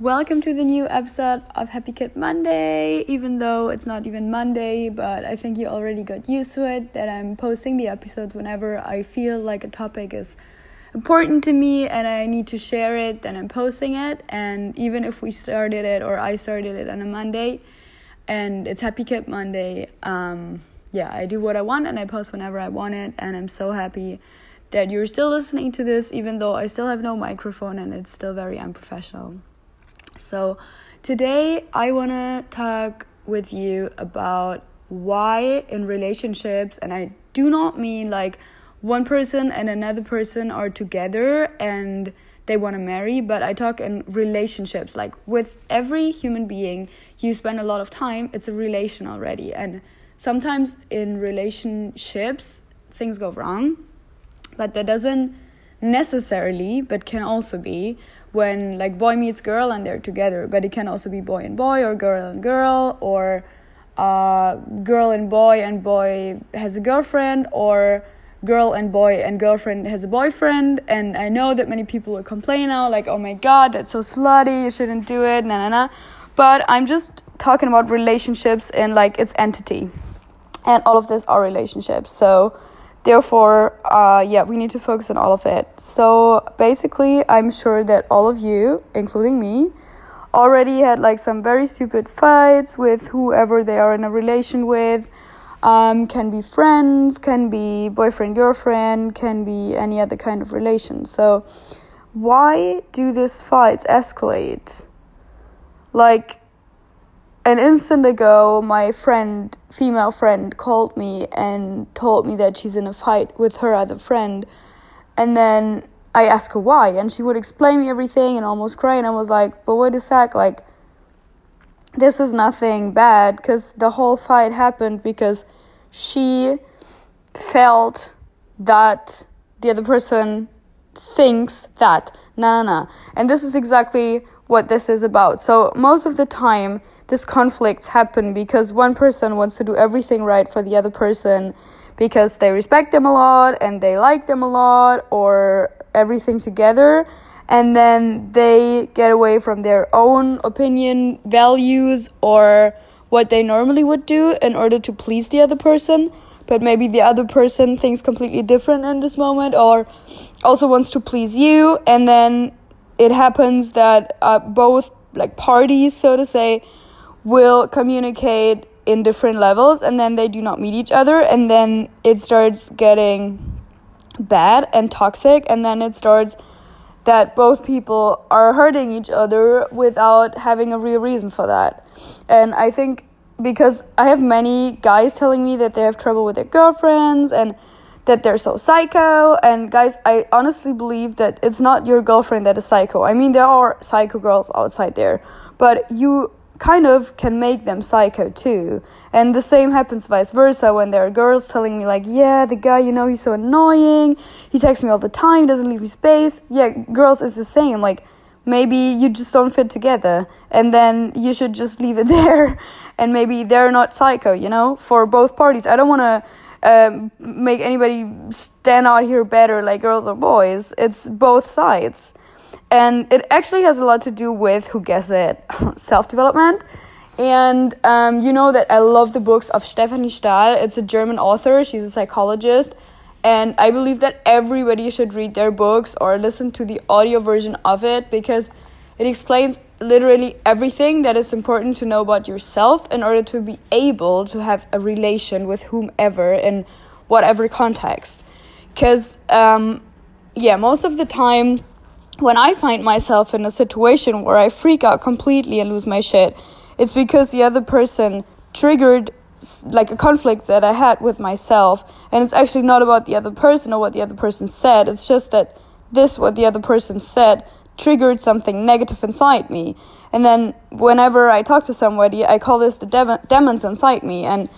Welcome to the new episode of Happy Kid Monday. Even though it's not even Monday, but I think you already got used to it that I'm posting the episodes whenever I feel like a topic is important to me and I need to share it, then I'm posting it. And even if we started it or I started it on a Monday and it's Happy Kid Monday, um, yeah, I do what I want and I post whenever I want it. And I'm so happy that you're still listening to this, even though I still have no microphone and it's still very unprofessional. So, today I want to talk with you about why in relationships, and I do not mean like one person and another person are together and they want to marry, but I talk in relationships. Like with every human being, you spend a lot of time, it's a relation already. And sometimes in relationships, things go wrong, but that doesn't necessarily, but can also be when like boy meets girl and they're together, but it can also be boy and boy or girl and girl or uh, girl and boy and boy has a girlfriend or girl and boy and girlfriend has a boyfriend. And i know that many people will complain now like oh my god that's so slutty you shouldn't do it na na na. But i'm just talking about relationships and like its entity. And all of this are relationships. So therefore uh, yeah we need to focus on all of it so basically i'm sure that all of you including me already had like some very stupid fights with whoever they are in a relation with um, can be friends, can be boyfriend, girlfriend, can be any other kind of relation. So, why do these fights escalate? Like, an instant ago, my friend, female friend, called me and told me that she's in a fight with her other friend. And then I asked her why, and she would explain me everything and almost cry. And I was like, but wait a sec, like, this is nothing bad because the whole fight happened because she felt that the other person thinks that nah nah and this is exactly what this is about so most of the time this conflicts happen because one person wants to do everything right for the other person because they respect them a lot and they like them a lot or everything together. And then they get away from their own opinion values or what they normally would do in order to please the other person. But maybe the other person thinks completely different in this moment or also wants to please you. And then it happens that uh, both like parties so to say will communicate in different levels and then they do not meet each other and then it starts getting bad and toxic and then it starts that both people are hurting each other without having a real reason for that. And I think because I have many guys telling me that they have trouble with their girlfriends and that they're so psycho. And guys, I honestly believe that it's not your girlfriend that is psycho. I mean, there are psycho girls outside there, but you kind of can make them psycho too. And the same happens vice versa when there are girls telling me, like, yeah, the guy, you know, he's so annoying. He texts me all the time, doesn't leave me space. Yeah, girls is the same. Like, maybe you just don't fit together. And then you should just leave it there. And maybe they're not psycho, you know, for both parties. I don't want to. Um, make anybody stand out here better like girls or boys. It's both sides and it actually has a lot to do with who guess it self development and um, you know that i love the books of stefanie stahl. It's a german author. She's a psychologist. And i believe that everybody should read their books or listen to the audio version of it because it explains literally everything that is important to know about yourself in order to be able to have a relation with whomever in whatever context. Because um, yeah most of the time when I find myself in a situation where I freak out completely and lose my shit, it's because the other person triggered like a conflict that I had with myself. And it's actually not about the other person or what the other person said. It's just that this, what the other person said, triggered something negative inside me. And then whenever I talk to somebody, I call this the demons inside me. And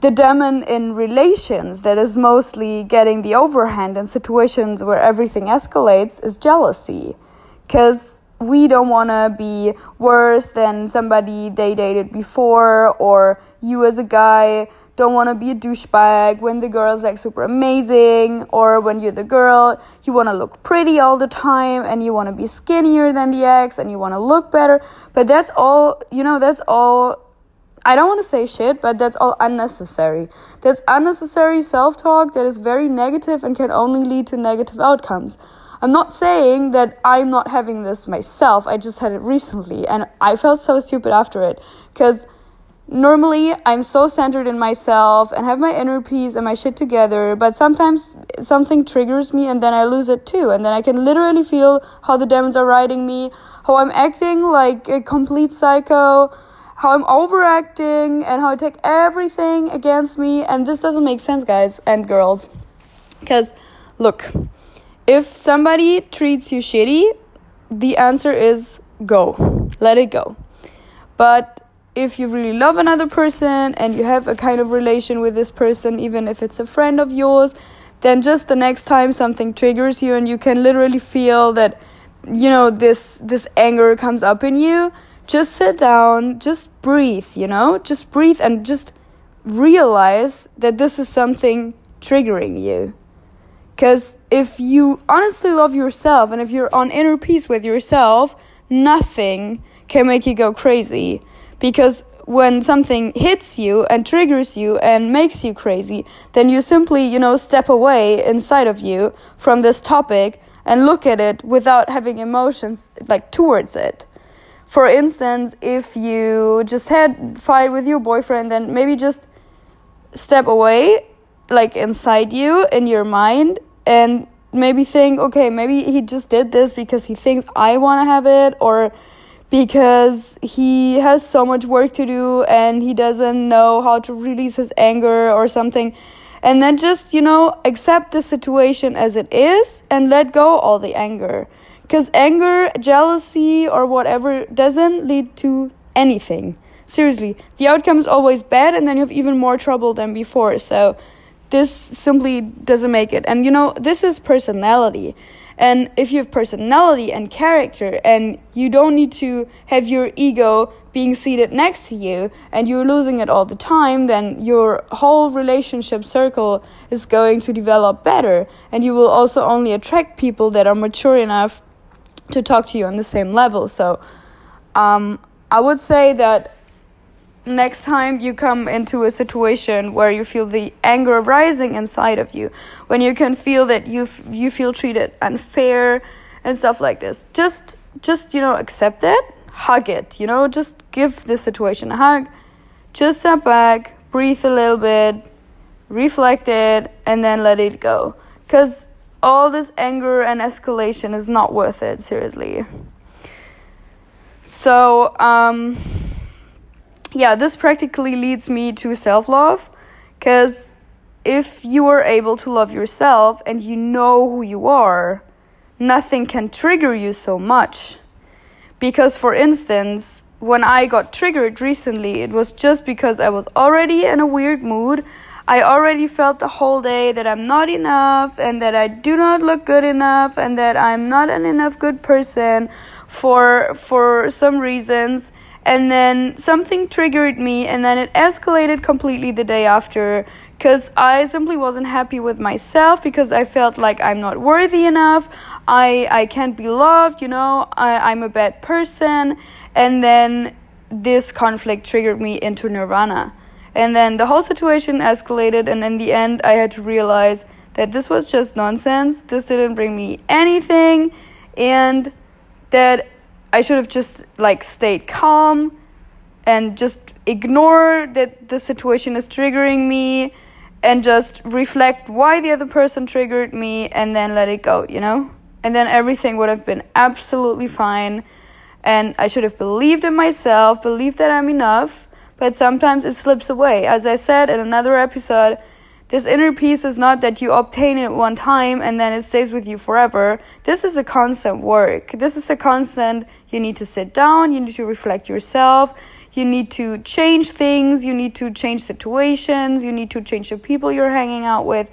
the demon in relations that is mostly getting the overhand in situations where everything escalates is jealousy. Because we don't want to be worse than somebody they dated before, or you as a guy don't want to be a douchebag when the girl's like super amazing, or when you're the girl, you want to look pretty all the time and you want to be skinnier than the ex and you want to look better. But that's all, you know, that's all. I don't want to say shit, but that's all unnecessary. That's unnecessary self talk that is very negative and can only lead to negative outcomes. I'm not saying that I'm not having this myself. I just had it recently and I felt so stupid after it because normally I'm so centered in myself and have my inner peace and my shit together, but sometimes something triggers me and then I lose it too. And then I can literally feel how the demons are riding me, how I'm acting like a complete psycho, how I'm overacting, and how I take everything against me. And this doesn't make sense, guys and girls. Because, look, if somebody treats you shitty, the answer is go. Let it go. But if you really love another person and you have a kind of relation with this person, even if it's a friend of yours, then just the next time something triggers you and you can literally feel that you know this this anger comes up in you, just sit down, just breathe, you know? Just breathe and just realize that this is something triggering you. Because if you honestly love yourself and if you're on inner peace with yourself, nothing can make you go crazy. Because when something hits you and triggers you and makes you crazy, then you simply, you know, step away inside of you from this topic and look at it without having emotions like towards it. For instance, if you just had fight with your boyfriend, then maybe just step away like inside you in your mind and maybe think, okay, maybe he just did this because he thinks I want to have it or because he has so much work to do and he doesn't know how to release his anger or something. And then just, you know, accept the situation as it is and let go all the anger. Because anger, jealousy, or whatever doesn't lead to anything. Seriously, the outcome is always bad, and then you have even more trouble than before. So, this simply doesn't make it. And you know, this is personality. And if you have personality and character, and you don't need to have your ego being seated next to you, and you're losing it all the time, then your whole relationship circle is going to develop better. And you will also only attract people that are mature enough to talk to you on the same level. So, um, I would say that next time you come into a situation where you feel the anger rising inside of you, when you can feel that you you feel treated unfair and stuff like this, just just you know accept it, hug it, you know, just give the situation a hug, just step back, breathe a little bit, reflect it, and then let it go, because all this anger and escalation is not worth it. Seriously. So um yeah, this practically leads me to self love because if you are able to love yourself and you know who you are, nothing can trigger you so much. Because, for instance, when I got triggered recently, it was just because I was already in a weird mood. I already felt the whole day that I'm not enough and that I do not look good enough and that I'm not an enough good person for for some reasons and then something triggered me and then it escalated completely the day after because I simply wasn't happy with myself because I felt like I'm not worthy enough. I I can't be loved, you know. I, I'm a bad person, and then this conflict triggered me into nirvana, and then the whole situation escalated, and in the end, I had to realize that this was just nonsense. This didn't bring me anything, and that I should have just like stayed calm and just ignore that the situation is triggering me and just reflect why the other person triggered me and then let it go, you know? And then everything would have been absolutely fine. And I should have believed in myself, believed that I'm enough, but sometimes it slips away. As I said in another episode, this inner peace is not that you obtain it one time and then it stays with you forever. This is a constant work. This is a constant, you need to sit down, you need to reflect yourself, you need to change things, you need to change situations, you need to change the people you're hanging out with.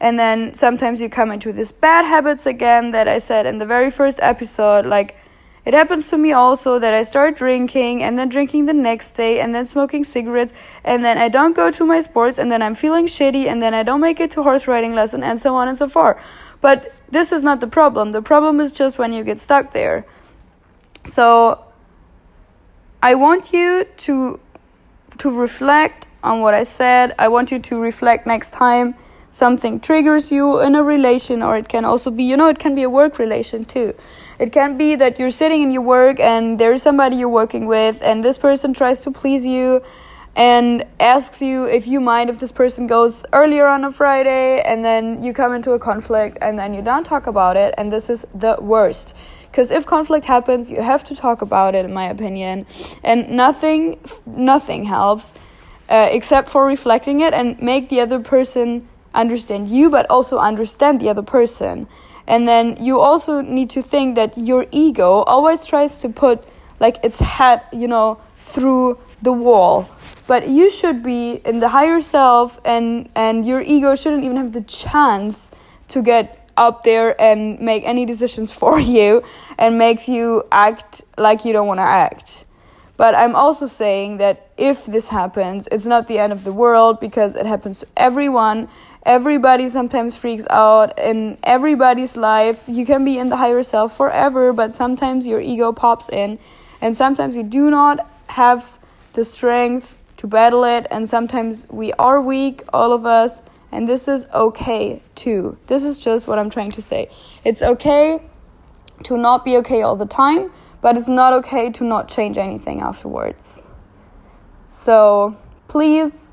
And then sometimes you come into these bad habits again that I said in the very first episode. Like, It happens to me also that I start drinking and then drinking the next day and then smoking cigarettes and then I don't go to my sports and then I'm feeling shitty and then I don't make it to horse riding lesson and so on and so forth. But this is not the problem. The problem is just when you get stuck there. So I want you to to reflect on what I said. I want you to reflect next time something triggers you in a relation or it can also be you know it can be a work relation too it can be that you're sitting in your work and there's somebody you're working with, and this person tries to please you and asks you if you mind if this person goes earlier on a Friday, and then you come into a conflict, and then you don't talk about it, and this is the worst. Because if conflict happens, you have to talk about it, in my opinion, and nothing, nothing helps uh, except for reflecting it and make the other person understand you, but also understand the other person. And then you also need to think that your ego always tries to put like its head, you know, through the wall. But you should be in the higher self and and your ego shouldn't even have the chance to get up there and make any decisions for you and make you act like you don't want to act. But I'm also saying that if this happens, it's not the end of the world because it happens to everyone everybody sometimes freaks out in everybody's life. You can be in the higher self forever, but sometimes your ego pops in, and sometimes you do not have the strength to battle it, and sometimes we are weak, all of us, and this is okay too. This is just what I'm trying to say. It's okay to not be okay all the time, but it's not okay to not change anything afterwards. So please,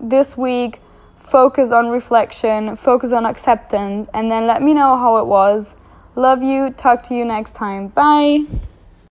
this week, focus on reflection, focus on acceptance, and then let me know how it was. Love you. Talk to you next time. Bye.